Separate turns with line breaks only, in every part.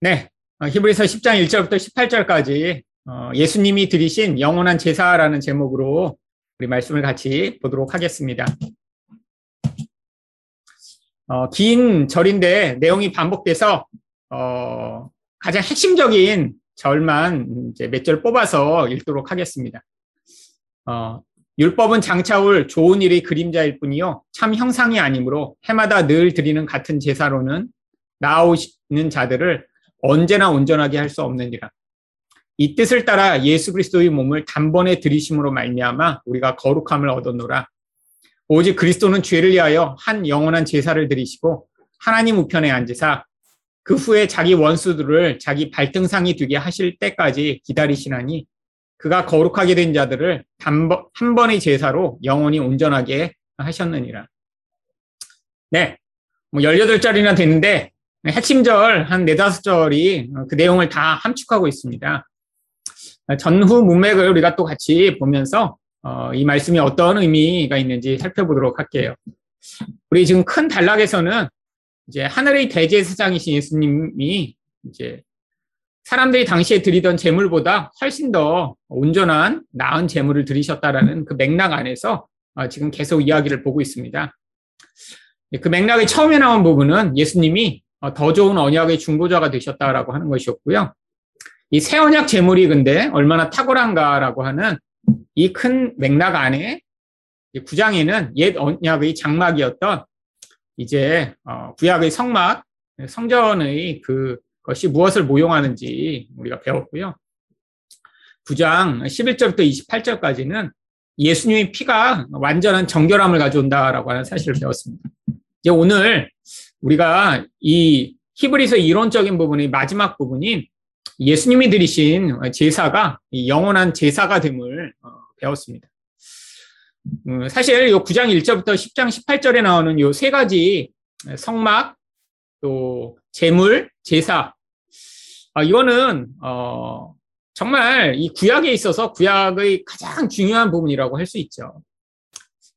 네. 어, 히브리서 10장 1절부터 18절까지 어, 예수님이 드리신 영원한 제사라는 제목으로 우리 말씀을 같이 보도록 하겠습니다. 어, 긴 절인데 내용이 반복돼서 어, 가장 핵심적인 절만 몇 절 뽑아서 읽도록 하겠습니다. 어, 율법은 장차올 좋은 일의 그림자일 뿐이요 참 형상이 아니므로 해마다 늘 드리는 같은 제사로는 나오시는 자들을 언제나 온전하게 할 수 없느니라. 이 뜻을 따라 예수 그리스도의 몸을 단번에 들이심으로 말미암아 우리가 거룩함을 얻었노라. 오직 그리스도는 죄를 위하여 한 영원한 제사를 드리시고 하나님 우편에 앉으사 그 후에 자기 원수들을 자기 발등상이 되게 하실 때까지 기다리시나니 그가 거룩하게 된 자들을 단번, 한 번의 제사로 영원히 온전하게 하셨느니라. 네. 뭐 18절이나 됐는데 핵심절 한 네다섯 절이 그 내용을 다 함축하고 있습니다. 전후 문맥을 우리가 또 같이 보면서 어, 이 말씀이 어떤 의미가 있는지 살펴보도록 할게요. 우리 지금 큰 단락에서는 이제 하늘의 대제사장이신 예수님이 이제 사람들이 당시에 드리던 제물보다 훨씬 더 온전한 나은 제물을 드리셨다라는 그 맥락 안에서 어, 지금 계속 이야기를 보고 있습니다. 그 맥락의 처음에 나온 부분은 예수님이 어, 더 좋은 언약의 중보자가 되셨다라고 하는 것이었고요. 이 새 언약 제물이 근데 얼마나 탁월한가라고 하는 이 큰 맥락 안에 구장에는 옛 언약의 장막이었던 이제 어, 구약의 성막, 성전의 그 것이 무엇을 모용하는지 우리가 배웠고요. 9장 11절부터 28절까지는 예수님의 피가 완전한 정결함을 가져온다라고 하는 사실을 배웠습니다. 이제 오늘 우리가 이 히브리서 이론적인 부분의 마지막 부분인 예수님이 드리신 제사가 영원한 제사가 됨을 어, 배웠습니다. 음, 사실 이 9장 1절부터 10장 18절에 나오는 이 세 가지 성막, 또 제물, 제사. 아, 이거는 어, 정말 이 구약에 있어서 구약의 가장 중요한 부분이라고 할 수 있죠.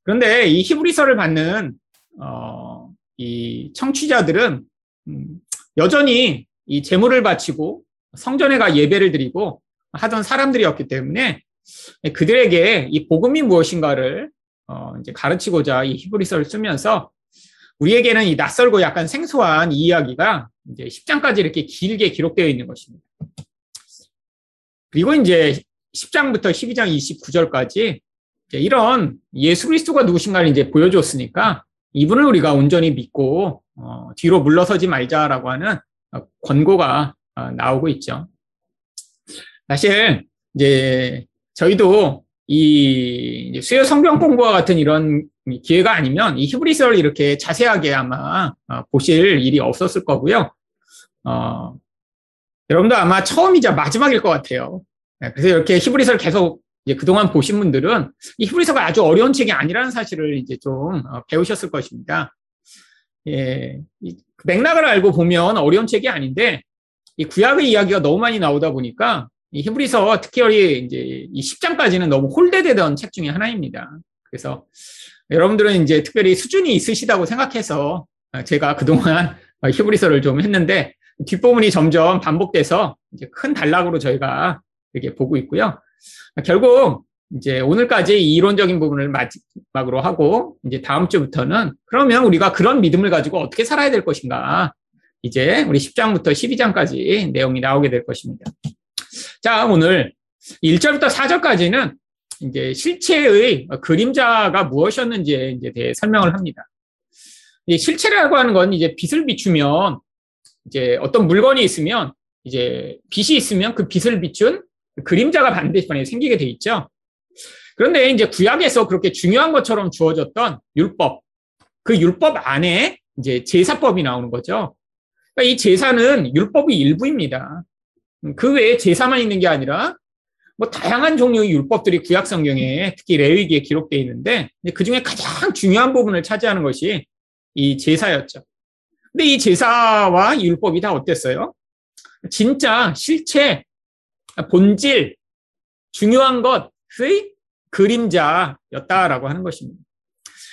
그런데 이 히브리서를 받는 어, 이 청취자들은 음, 여전히 이 제물을 바치고 성전에 가 예배를 드리고 하던 사람들이었기 때문에 그들에게 이 복음이 무엇인가를 어 이제 가르치고자 이 히브리서를 쓰면서 우리에게는 이 낯설고 약간 생소한 이 이야기가 이제 10장까지 이렇게 길게 기록되어 있는 것입니다. 그리고 이제 10장부터 12장 29절까지 이런 예수 그리스도가 누구신가를 이제 보여줬으니까 이분을 우리가 온전히 믿고 어, 뒤로 물러서지 말자라고 하는 권고가 어, 나오고 있죠. 사실 이제 저희도 이 수요 성경 공부와 같은 이런 기회가 아니면 이 히브리서를 이렇게 자세하게 아마 어, 보실 일이 없었을 거고요. 어, 여러분도 아마 처음이자 마지막일 것 같아요. 네, 그래서 이렇게 히브리서를 계속 이제 그동안 보신 분들은 이 히브리서가 아주 어려운 책이 아니라는 사실을 이제 좀 어, 배우셨을 것입니다. 예, 그 맥락을 알고 보면 어려운 책이 아닌데 이 구약의 이야기가 너무 많이 나오다 보니까 이 히브리서 특히 이제 이 10장까지는 너무 홀대되던 책 중에 하나입니다. 그래서 여러분들은 이제 특별히 수준이 있으시다고 생각해서 제가 그동안 히브리서를 좀 했는데 뒷부분이 점점 반복돼서 이제 큰 단락으로 저희가 이렇게 보고 있고요. 결국 이제 오늘까지 이론적인 부분을 마지막으로 하고 이제 다음 주부터는 그러면 우리가 그런 믿음을 가지고 어떻게 살아야 될 것인가 이제 우리 10장부터 12장까지 내용이 나오게 될 것입니다. 자, 오늘 1절부터 4절까지는 이제 실체의 그림자가 무엇이었는지에 이제 대해 설명을 합니다. 이 실체라고 하는 건 이제 빛을 비추면 이제 어떤 물건이 있으면 이제 빛이 있으면 그 빛을 비춘 그림자가 반드시 생기게 돼 있죠. 그런데 이제 구약에서 그렇게 중요한 것처럼 주어졌던 율법, 그 율법 안에 이제 제사법이 나오는 거죠. 그러니까 이 제사는 율법의 일부입니다. 그 외에 제사만 있는 게 아니라 뭐 다양한 종류의 율법들이 구약 성경에 특히 레위기에 기록되어 있는데 그 중에 가장 중요한 부분을 차지하는 것이 이 제사였죠. 근데 이 제사와 율법이 다 어땠어요? 진짜 실체 본질, 중요한 것의 그림자였다라고 하는 것입니다.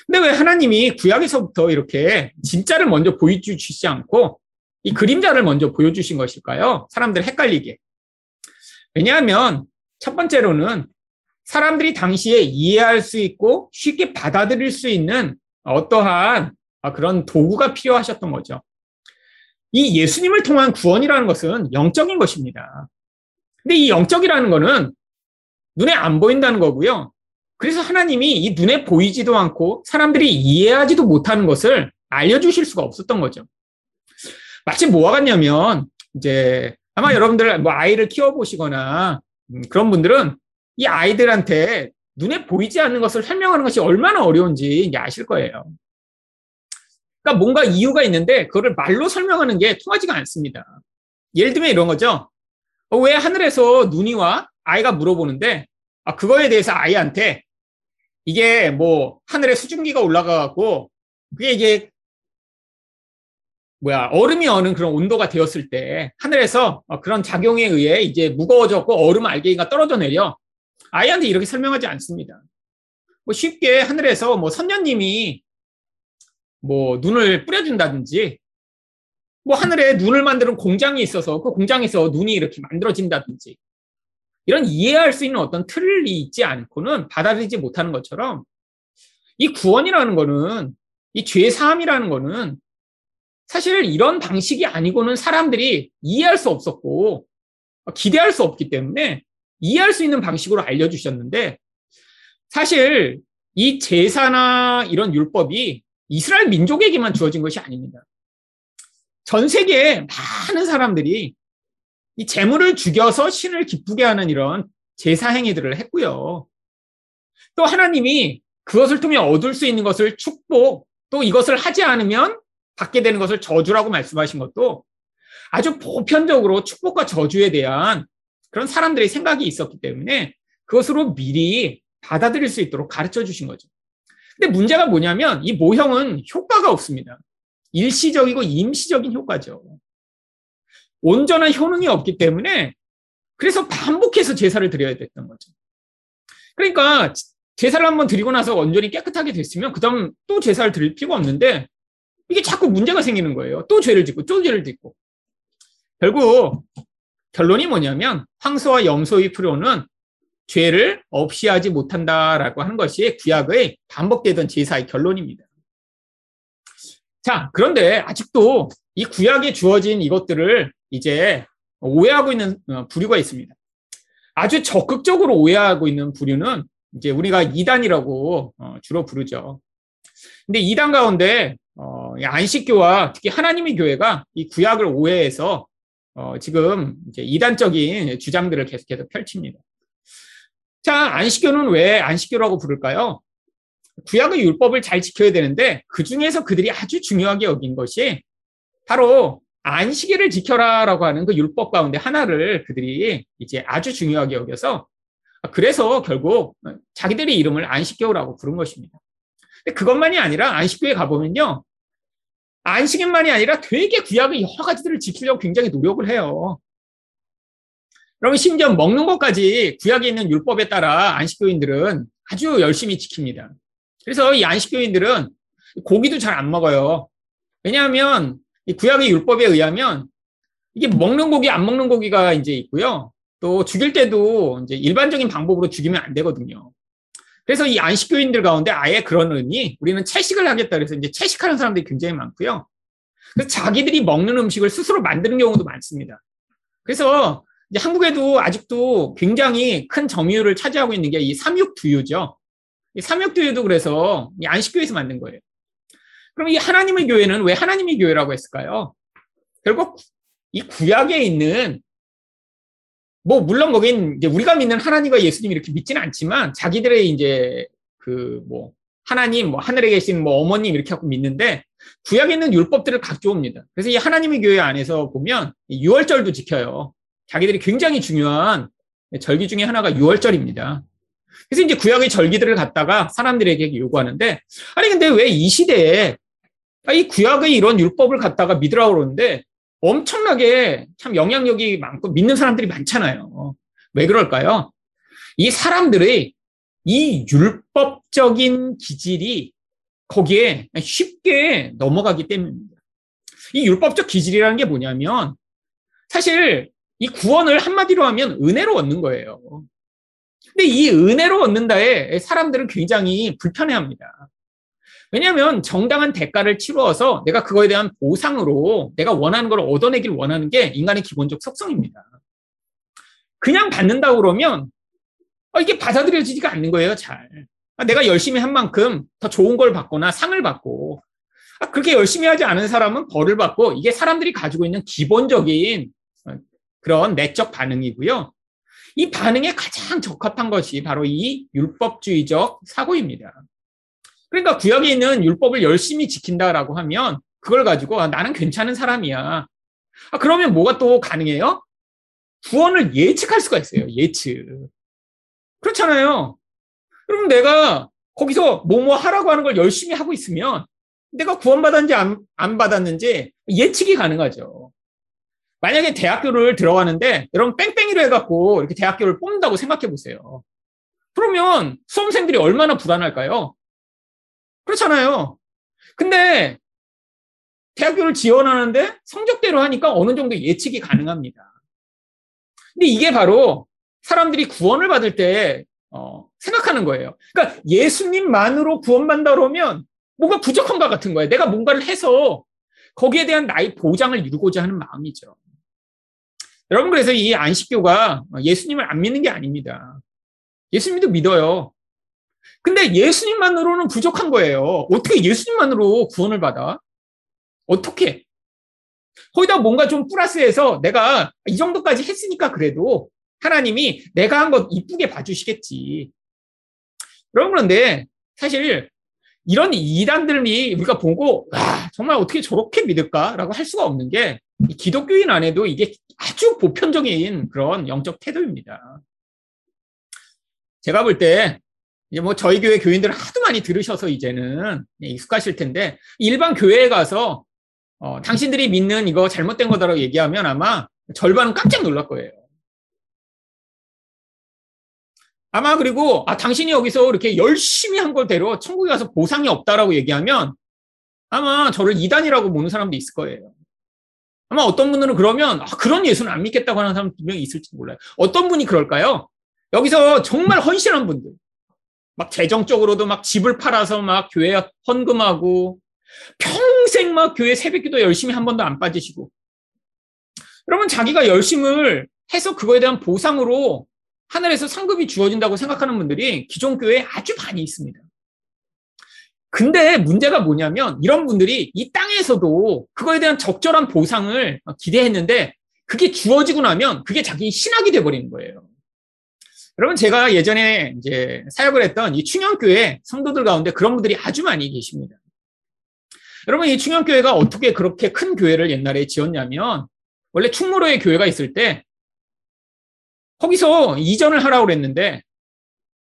근데 왜 하나님이 구약에서부터 이렇게 진짜를 먼저 보여주시지 않고 이 그림자를 먼저 보여주신 것일까요? 사람들 헷갈리게. 왜냐하면 첫 번째로는 사람들이 당시에 이해할 수 있고 쉽게 받아들일 수 있는 어떠한 그런 도구가 필요하셨던 거죠. 이 예수님을 통한 구원이라는 것은 영적인 것입니다. 근데 이 영적이라는 것은 눈에 안 보인다는 거고요. 그래서 하나님이 이 눈에 보이지도 않고 사람들이 이해하지도 못하는 것을 알려주실 수가 없었던 거죠. 마치 뭐와 같냐면, 이제 아마 여러분들 뭐 아이를 키워보시거나 음, 그런 분들은 이 아이들한테 눈에 보이지 않는 것을 설명하는 것이 얼마나 어려운지 아실 거예요. 그러니까 뭔가 이유가 있는데 그거를 말로 설명하는 게 통하지가 않습니다. 예를 들면 이런 거죠. 어, 왜 하늘에서 눈이 와? 아이가 물어보는데 아, 그거에 대해서 아이한테 이게 뭐 하늘에 수증기가 올라가갖고 그게 이게 뭐야 얼음이 어는 그런 온도가 되었을 때 하늘에서 어, 그런 작용에 의해 이제 무거워졌고 얼음 알갱이가 떨어져 내려 아이한테 이렇게 설명하지 않습니다. 뭐 쉽게 하늘에서 뭐 선녀님이 뭐 눈을 뿌려준다든지 뭐 하늘에 눈을 만드는 공장이 있어서 그 공장에서 눈이 이렇게 만들어진다든지 이런 이해할 수 있는 어떤 틀이 있지 않고는 받아들이지 못하는 것처럼 이 구원이라는 거는 이 죄 사함이라는 거는 사실 이런 방식이 아니고는 사람들이 이해할 수 없었고 기대할 수 없기 때문에 이해할 수 있는 방식으로 알려주셨는데 사실 이 제사나 이런 율법이 이스라엘 민족에게만 주어진 것이 아닙니다. 전 세계에 많은 사람들이 이 재물을 죽여서 신을 기쁘게 하는 이런 제사 행위들을 했고요. 또 하나님이 그것을 통해 얻을 수 있는 것을 축복, 또 이것을 하지 않으면 받게 되는 것을 저주라고 말씀하신 것도 아주 보편적으로 축복과 저주에 대한 그런 사람들의 생각이 있었기 때문에 그것으로 미리 받아들일 수 있도록 가르쳐 주신 거죠. 근데 문제가 뭐냐면 이 모형은 효과가 없습니다. 일시적이고 임시적인 효과죠. 온전한 효능이 없기 때문에 그래서 반복해서 제사를 드려야 됐던 거죠. 그러니까 제사를 한번 드리고 나서 온전히 깨끗하게 됐으면 그다음 또 제사를 드릴 필요가 없는데 이게 자꾸 문제가 생기는 거예요. 또 죄를 짓고 또 죄를 짓고. 결국 결론이 뭐냐면 황소와 염소의 필요는 죄를 없이 하지 못한다라고 하는 것이 구약의 반복되던 제사의 결론입니다. 자, 그런데 아직도 이 구약에 주어진 이것들을 이제 오해하고 있는 어, 부류가 있습니다. 아주 적극적으로 오해하고 있는 부류는 이제 우리가 이단이라고 어, 주로 부르죠. 근데 이단 가운데 어, 안식교와 특히 하나님의 교회가 이 구약을 오해해서 지금 이제 이단적인 주장들을 계속해서 펼칩니다. 자, 안식교는 왜 안식교라고 부를까요? 구약의 율법을 잘 지켜야 되는데 그 중에서 그들이 아주 중요하게 여긴 것이 바로 안식일을 지켜라라고 하는 그 율법 가운데 하나를 그들이 이제 아주 중요하게 여겨서 그래서 결국 자기들의 이름을 안식교라고 부른 것입니다. 근데 그것만이 아니라 안식교에 가보면요. 안식일만이 아니라 되게 구약의 여러 가지들을 지키려고 굉장히 노력을 해요. 그러면 심지어 먹는 것까지 구약에 있는 율법에 따라 안식교인들은 아주 열심히 지킵니다. 그래서 이 안식교인들은 고기도 잘 안 먹어요. 왜냐하면 이 구약의 율법에 의하면 이게 먹는 고기, 안 먹는 고기가 이제 있고요. 또 죽일 때도 이제 일반적인 방법으로 죽이면 안 되거든요. 그래서 이 안식교인들 가운데 아예 그러느니 우리는 채식을 하겠다 그래서 이제 채식하는 사람들이 굉장히 많고요. 그래서 자기들이 먹는 음식을 스스로 만드는 경우도 많습니다. 그래서 이제 한국에도 아직도 굉장히 큰 점유율을 차지하고 있는 게 이 삼육두유죠. 이 삼육두유도 그래서 이 안식교에서 만든 거예요. 그럼 이 하나님의 교회는 왜 하나님의 교회라고 했을까요? 결국 이 구약에 있는 뭐 물론 거긴 우리가 믿는 하나님과 예수님 이렇게 믿지는 않지만 자기들의 이제 그 뭐 하나님 뭐 하늘에 계신 뭐 어머님 이렇게 하고 믿는데 구약에 있는 율법들을 가져옵니다. 그래서 이 하나님의 교회 안에서 보면 유월절도 지켜요. 자기들이 굉장히 중요한 절기 중에 하나가 6월절입니다. 그래서 이제 구약의 절기들을 갖다가 사람들에게 요구하는데, 아니, 근데 왜 이 시대에 이 구약의 이런 율법을 갖다가 믿으라고 그러는데 엄청나게 참 영향력이 많고 믿는 사람들이 많잖아요. 왜 그럴까요? 이 사람들의 이 율법적인 기질이 거기에 쉽게 넘어가기 때문입니다. 이 율법적 기질이라는 게 뭐냐면 사실 이 구원을 한마디로 하면 은혜로 얻는 거예요. 근데 이 은혜로 얻는다에 사람들은 굉장히 불편해합니다. 왜냐하면 정당한 대가를 치루어서 내가 그거에 대한 보상으로 내가 원하는 걸 얻어내길 원하는 게 인간의 기본적 속성입니다. 그냥 받는다 그러면 어, 이게 받아들여지지가 않는 거예요, 잘. 아, 내가 열심히 한 만큼 더 좋은 걸 받거나 상을 받고 아, 그렇게 열심히 하지 않은 사람은 벌을 받고 이게 사람들이 가지고 있는 기본적인 어, 그런 내적 반응이고요. 이 반응에 가장 적합한 것이 바로 이 율법주의적 사고입니다. 그러니까 구역에 있는 율법을 열심히 지킨다라고 하면 그걸 가지고 아, 나는 괜찮은 사람이야. 아, 그러면 뭐가 또 가능해요? 구원을 예측할 수가 있어요. 예측. 그렇잖아요. 그럼 내가 거기서 뭐뭐 하라고 하는 걸 열심히 하고 있으면 내가 구원받았는지 안, 안 받았는지 예측이 가능하죠. 만약에 대학교를 들어가는데 여러분 뺑뺑이로 해갖고 이렇게 대학교를 뽑는다고 생각해 보세요. 그러면 수험생들이 얼마나 불안할까요? 그렇잖아요. 근데 대학교를 지원하는데 성적대로 하니까 어느 정도 예측이 가능합니다. 근데 이게 바로 사람들이 구원을 받을 때 어, 생각하는 거예요. 그러니까 예수님만으로 구원받는다 그러면 뭔가 부족한 것 같은 거예요. 내가 뭔가를 해서 거기에 대한 나의 보장을 이루고자 하는 마음이죠. 여러분 그래서 이 안식교가 예수님을 안 믿는 게 아닙니다. 예수님도 믿어요. 근데 예수님만으로는 부족한 거예요. 어떻게 예수님만으로 구원을 받아? 어떻게? 거기다 뭔가 좀 플러스해서 내가 이 정도까지 했으니까 그래도 하나님이 내가 한 것 이쁘게 봐주시겠지. 여러분 그런데 사실 이런 이단들이 우리가 보고 와, 정말 어떻게 저렇게 믿을까라고 할 수가 없는 게 기독교인 안에도 이게 아주 보편적인 그런 영적 태도입니다. 제가 볼 때 이제 뭐 저희 교회 교인들 하도 많이 들으셔서 이제는 익숙하실 텐데 일반 교회에 가서 어, 당신들이 믿는 이거 잘못된 거다라고 얘기하면 아마 절반은 깜짝 놀랄 거예요. 아마 그리고 아 당신이 여기서 이렇게 열심히 한 걸대로 천국에 가서 보상이 없다라고 얘기하면 아마 저를 이단이라고 보는 사람도 있을 거예요. 아마 어떤 분들은 그러면 아, 그런 예수는 안 믿겠다고 하는 사람 분명히 있을지 몰라요. 어떤 분이 그럴까요? 여기서 정말 헌신한 분들, 막 재정적으로도 막 집을 팔아서 막 교회 헌금하고 평생 막 교회 새벽기도 열심히 한 번도 안 빠지시고 여러분 자기가 열심을 해서 그거에 대한 보상으로 하늘에서 상급이 주어진다고 생각하는 분들이 기존 교회에 아주 많이 있습니다. 근데 문제가 뭐냐면 이런 분들이 이 땅에서도 그거에 대한 적절한 보상을 기대했는데 그게 주어지고 나면 그게 자기 신학이 돼버리는 거예요. 여러분 제가 예전에 이제 사역을 했던 이 충영교회 성도들 가운데 그런 분들이 아주 많이 계십니다. 여러분 이 충영교회가 어떻게 그렇게 큰 교회를 옛날에 지었냐면 원래 충무로에 교회가 있을 때 거기서 이전을 하라고 그랬는데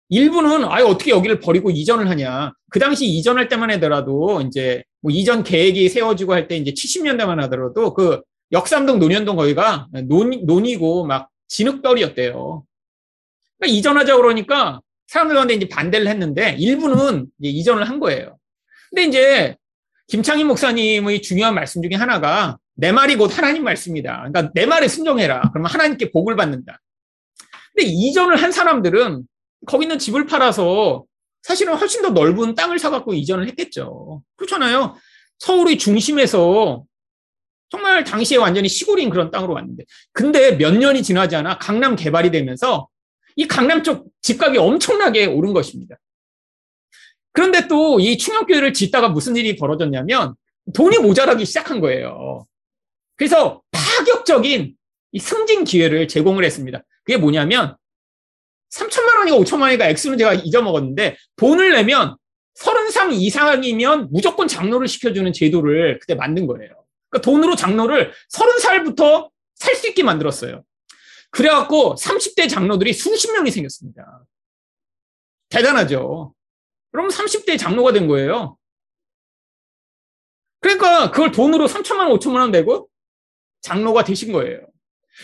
일부는 아예 어떻게 여기를 버리고 이전을 하냐. 그 당시 이전할 때만 하더라도 이제 뭐 이전 계획이 세워지고 할 때 이제 70년대만 하더라도 그 역삼동 논현동 거기가 논, 논이고 막 진흙벌이었대요. 그러니까 이전하자 그러니까 사람들 가운데 이제 반대를 했는데 일부는 이제 이전을 한 거예요. 근데 이제 김창희 목사님의 중요한 말씀 중에 하나가 내 말이 곧 하나님 말씀이다. 그러니까 내 말에 순종해라. 그러면 하나님께 복을 받는다. 근데 이전을 한 사람들은 거기 있는 집을 팔아서 사실은 훨씬 더 넓은 땅을 사갖고 이전을 했겠죠. 그렇잖아요. 서울의 중심에서 정말 당시에 완전히 시골인 그런 땅으로 왔는데. 근데 몇 년이 지나지 않아 강남 개발이 되면서 이 강남 쪽 집값이 엄청나게 오른 것입니다. 그런데 또 이 충영교회를 짓다가 무슨 일이 벌어졌냐면 돈이 모자라기 시작한 거예요. 그래서 파격적인 이 승진 기회를 제공을 했습니다. 그게 뭐냐면 3천만 원이가 5천만 원이가 액수는 제가 잊어먹었는데 돈을 내면 30살 이상이면 무조건 장로를 시켜주는 제도를 그때 만든 거예요. 그러니까 돈으로 장로를 30살부터 살 수 있게 만들었어요. 그래갖고 30대 장로들이 수십 명이 생겼습니다. 대단하죠. 그럼 30대 장로가 된 거예요. 그러니까 그걸 돈으로 3천만 원, 5천만 원 내고 장로가 되신 거예요.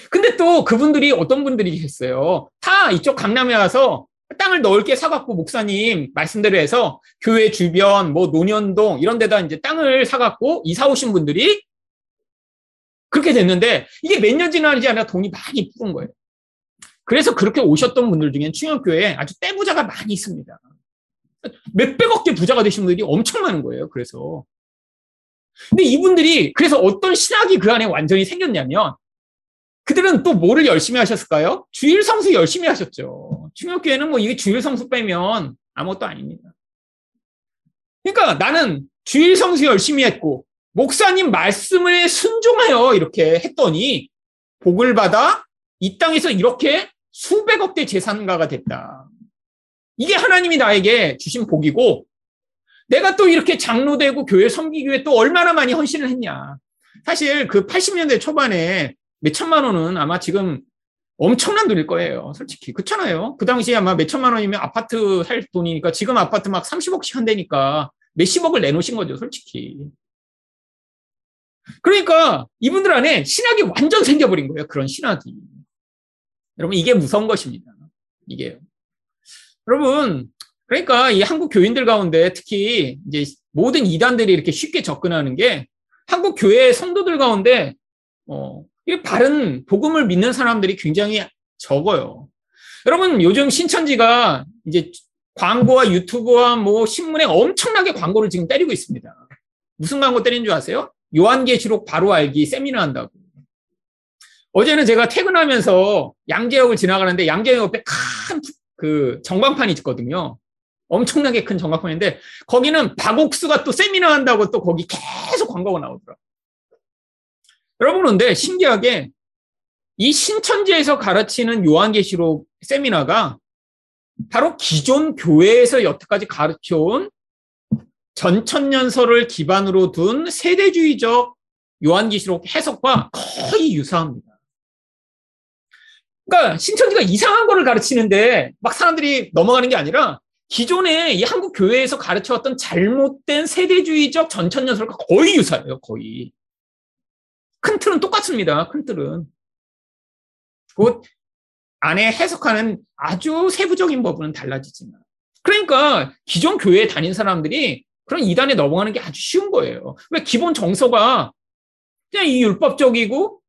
근데 또 그분들이 어떤 분들이 했어요. 다 이쪽 강남에 와서 땅을 넓게 사갖고 목사님 말씀대로 해서 교회 주변 뭐 논현동 이런 데다 이제 땅을 사갖고 이사 오신 분들이 그렇게 됐는데 이게 몇 년 지나지 않아 돈이 많이 부은 거예요. 그래서 그렇게 오셨던 분들 중엔 충격교회에 아주 떼부자가 많이 있습니다. 몇백억 개 부자가 되신 분들이 엄청 많은 거예요. 그래서. 근데 이분들이 그래서 어떤 신학이 그 안에 완전히 생겼냐면 그들은 또 뭐를 열심히 하셨을까요? 주일 성수 열심히 하셨죠. 충격교회는 뭐 이게 주일 성수 빼면 아무것도 아닙니다. 그러니까 나는 주일 성수 열심히 했고 목사님 말씀을 순종하여 이렇게 했더니 복을 받아 이 땅에서 이렇게 수백억 대 재산가가 됐다. 이게 하나님이 나에게 주신 복이고 내가 또 이렇게 장로되고 교회 섬기기 위해 또 얼마나 많이 헌신을 했냐. 사실 그 80년대 초반에 몇 천만 원은 아마 지금 엄청난 돈일 거예요. 솔직히. 그렇잖아요. 그 당시에 아마 몇 천만 원이면 아파트 살 돈이니까 지금 아파트 막 30억씩 한대니까 몇십억을 내놓으신 거죠. 솔직히. 그러니까 이분들 안에 신학이 완전 생겨버린 거예요. 그런 신학이. 여러분, 이게 무서운 것입니다. 이게. 여러분, 그러니까 이 한국 교인들 가운데 특히 이제 모든 이단들이 이렇게 쉽게 접근하는 게 한국 교회 성도들 가운데 어, 이 바른 복음을 믿는 사람들이 굉장히 적어요. 여러분 요즘 신천지가 이제 광고와 유튜브와 뭐 신문에 엄청나게 광고를 지금 때리고 있습니다. 무슨 광고 때리는 줄 아세요? 요한계시록 바로 알기 세미나 한다고. 어제는 제가 퇴근하면서 양재역을 지나가는데 양재역 옆에 큰 그 전광판이 있거든요. 엄청나게 큰 전광판인데 거기는 박옥수가 또 세미나 한다고 또 거기 계속 광고가 나오더라고요. 여러분 그런데 신기하게 이 신천지에서 가르치는 요한계시록 세미나가 바로 기존 교회에서 여태까지 가르쳐온 전천년설을 기반으로 둔 세대주의적 요한계시록 해석과 거의 유사합니다. 그러니까 신천지가 이상한 거를 가르치는데 막 사람들이 넘어가는 게 아니라 기존에 이 한국 교회에서 가르쳐왔던 잘못된 세대주의적 전천년설과 거의 유사해요. 거의. 큰 틀은 똑같습니다. 큰 틀은. 곧 안에 해석하는 아주 세부적인 부분은 달라지지만. 그러니까 기존 교회에 다닌 사람들이 그런 이단에 넘어가는 게 아주 쉬운 거예요. 왜 기본 정서가 그냥 이 율법적이고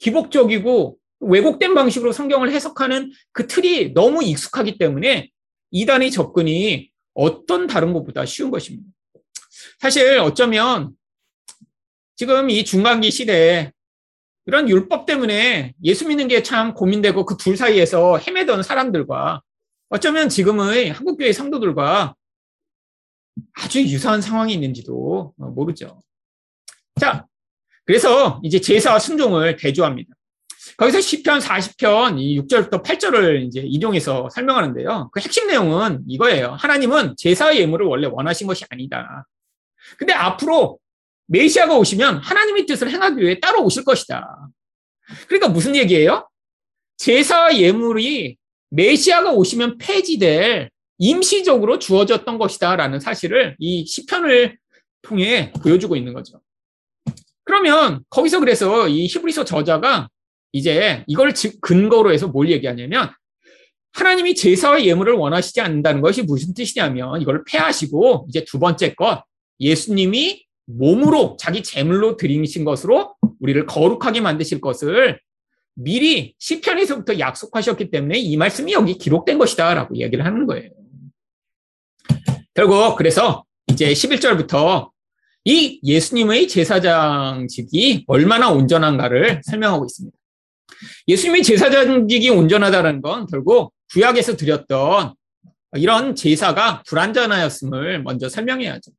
기복적이고 왜곡된 방식으로 성경을 해석하는 그 틀이 너무 익숙하기 때문에 이단의 접근이 어떤 다른 것보다 쉬운 것입니다. 사실 어쩌면 지금 이 중간기 시대에 이런 율법 때문에 예수 믿는 게 참 고민되고 그 둘 사이에서 헤매던 사람들과 어쩌면 지금의 한국교회 성도들과 아주 유사한 상황이 있는지도 모르죠. 자, 그래서 이제 제사와 순종을 대조합니다. 거기서 10편, 40편, 이 6절부터 8절을 이제 인용해서 설명하는데요. 그 핵심 내용은 이거예요. 하나님은 제사의 예물을 원래 원하신 것이 아니다. 근데 앞으로 메시아가 오시면 하나님의 뜻을 행하기 위해 따로 오실 것이다. 그러니까 무슨 얘기예요? 제사 예물이 메시아가 오시면 폐지될 임시적으로 주어졌던 것이다라는 사실을 이 시편을 통해 보여주고 있는 거죠. 그러면 거기서 그래서 이 히브리서 저자가 이제 이걸 근거로 해서 뭘 얘기하냐면 하나님이 제사와 예물을 원하시지 않는다는 것이 무슨 뜻이냐면 이걸 폐하시고 이제 두 번째 것 예수님이 몸으로 자기 제물로 드리신 것으로 우리를 거룩하게 만드실 것을 미리 시편에서부터 약속하셨기 때문에 이 말씀이 여기 기록된 것이다라고 얘기를 하는 거예요. 결국 그래서 이제 11절부터 이 예수님의 제사장직이 얼마나 온전한가를 설명하고 있습니다. 예수님의 제사장직이 온전하다는 건 결국 구약에서 드렸던 이런 제사가 불완전하였음을 먼저 설명해야죠.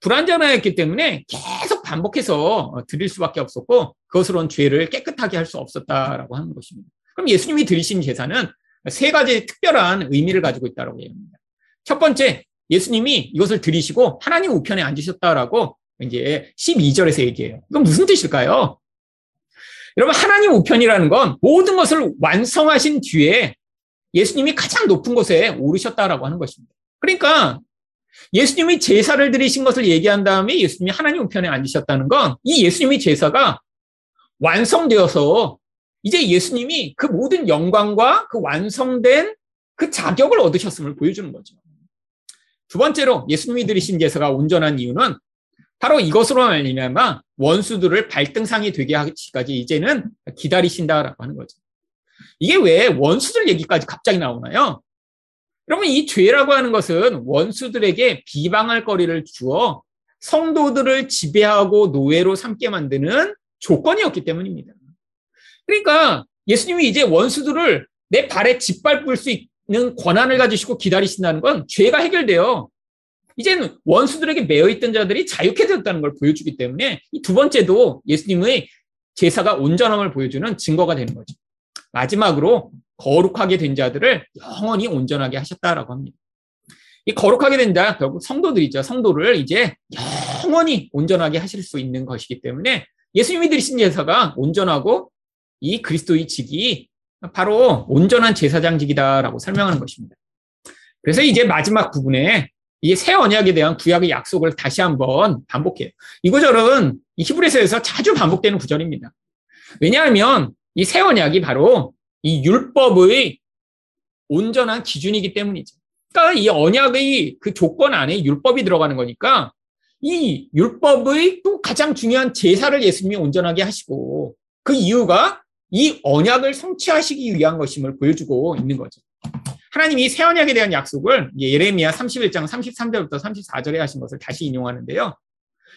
불완전하였기 때문에 계속 반복해서 드릴 수밖에 없었고 그것으로는 죄를 깨끗하게 할 수 없었다라고 하는 것입니다. 그럼 예수님이 드리신 제사는 세 가지 특별한 의미를 가지고 있다고 얘기합니다. 첫 번째, 예수님이 이것을 드리시고 하나님 우편에 앉으셨다라고 이제 12절에서 얘기해요. 이건 무슨 뜻일까요? 여러분, 하나님 우편이라는 건 모든 것을 완성하신 뒤에 예수님이 가장 높은 곳에 오르셨다라고 하는 것입니다. 그러니까 예수님이 제사를 드리신 것을 얘기한 다음에 예수님이 하나님 우편에 앉으셨다는 건 이 예수님의 제사가 완성되어서 이제 예수님이 그 모든 영광과 그 완성된 그 자격을 얻으셨음을 보여주는 거죠. 두 번째로 예수님이 드리신 제사가 온전한 이유는 바로 이것으로 말미암아 원수들을 발등상이 되게 하기까지 이제는 기다리신다라고 하는 거죠. 이게 왜 원수들 얘기까지 갑자기 나오나요? 여러분, 이 죄라고 하는 것은 원수들에게 비방할 거리를 주어 성도들을 지배하고 노예로 삼게 만드는 조건이었기 때문입니다. 그러니까 예수님이 이제 원수들을 내 발에 짓밟을 수 있는 권한을 가지시고 기다리신다는 건 죄가 해결되어 이제는 원수들에게 매여 있던 자들이 자유케 되었다는 걸 보여주기 때문에 이 두 번째도 예수님의 제사가 온전함을 보여주는 증거가 되는 거죠. 마지막으로 거룩하게 된 자들을 영원히 온전하게 하셨다라고 합니다. 이 거룩하게 된 자, 결국 성도들이죠. 성도를 이제 영원히 온전하게 하실 수 있는 것이기 때문에 예수님이 드리신 제사가 온전하고 이 그리스도의 직이 바로 온전한 제사장직이다라고 설명하는 것입니다. 그래서 이제 마지막 부분에 이 새 언약에 대한 구약의 약속을 다시 한번 반복해요. 이 구절은 이 히브리서에서 자주 반복되는 구절입니다. 왜냐하면 이 새 언약이 바로 이 율법의 온전한 기준이기 때문이죠. 그러니까 이 언약의 그 조건 안에 율법이 들어가는 거니까 이 율법의 또 가장 중요한 제사를 예수님이 온전하게 하시고 그 이유가 이 언약을 성취하시기 위한 것임을 보여주고 있는 거죠. 하나님이 새 언약에 대한 약속을 예레미야 31장 33절부터 34절에 하신 것을 다시 인용하는데요.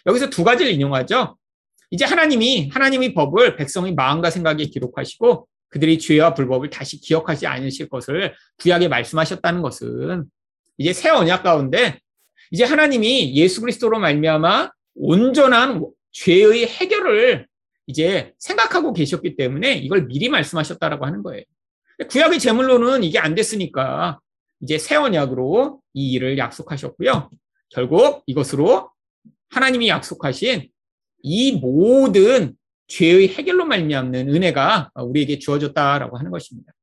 여기서 두 가지를 인용하죠. 이제 하나님이 하나님의 법을 백성의 마음과 생각에 기록하시고 그들이 죄와 불법을 다시 기억하지 않으실 것을 구약에 말씀하셨다는 것은 이제 새 언약 가운데 이제 하나님이 예수 그리스도로 말미암아 온전한 죄의 해결을 이제 생각하고 계셨기 때문에 이걸 미리 말씀하셨다라고 하는 거예요. 구약의 제물로는 이게 안 됐으니까 이제 새 언약으로 이 일을 약속하셨고요. 결국 이것으로 하나님이 약속하신 이 모든 죄의 해결로 말미암는 은혜가 우리에게 주어졌다라고 하는 것입니다.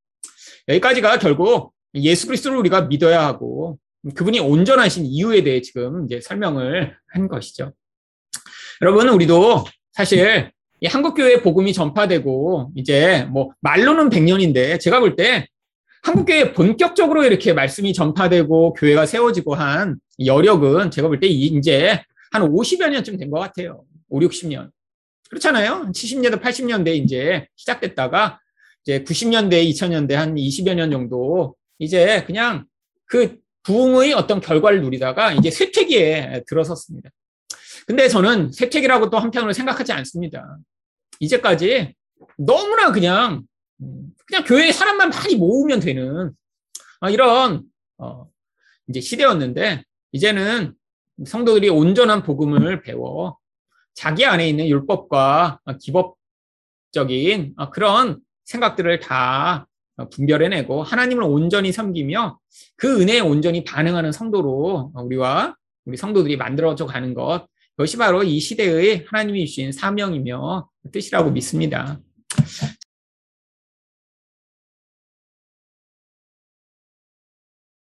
여기까지가 결국 예수 그리스도를 우리가 믿어야 하고 그분이 온전하신 이유에 대해 지금 이제 설명을 한 것이죠. 여러분 우리도 사실 이 한국 교회 복음이 전파되고 이제 뭐 말로는 100년인데 제가 볼 때 한국 교회 본격적으로 이렇게 말씀이 전파되고 교회가 세워지고 한 여력은 제가 볼 때 이제 한 50여 년쯤 된 것 같아요. 5, 60년. 그렇잖아요. 70년대, 80년대 이제 시작됐다가 이제 90년대, 2000년대 한 20여 년 정도 이제 그냥 그 부흥의 어떤 결과를 누리다가 이제 쇠퇴기에 들어섰습니다. 근데 저는 쇠퇴기라고 또 한편으로 생각하지 않습니다. 이제까지 너무나 그냥 그냥 교회에 사람만 많이 모으면 되는 아, 이런 어 이제 시대였는데 이제는 성도들이 온전한 복음을 배워 자기 안에 있는 율법과 기법적인 그런 생각들을 다 분별해내고 하나님을 온전히 섬기며 그 은혜에 온전히 반응하는 성도로 우리와 우리 성도들이 만들어져 가는 것 이것이 바로 이 시대의 하나님이 주신 사명이며 뜻이라고 믿습니다.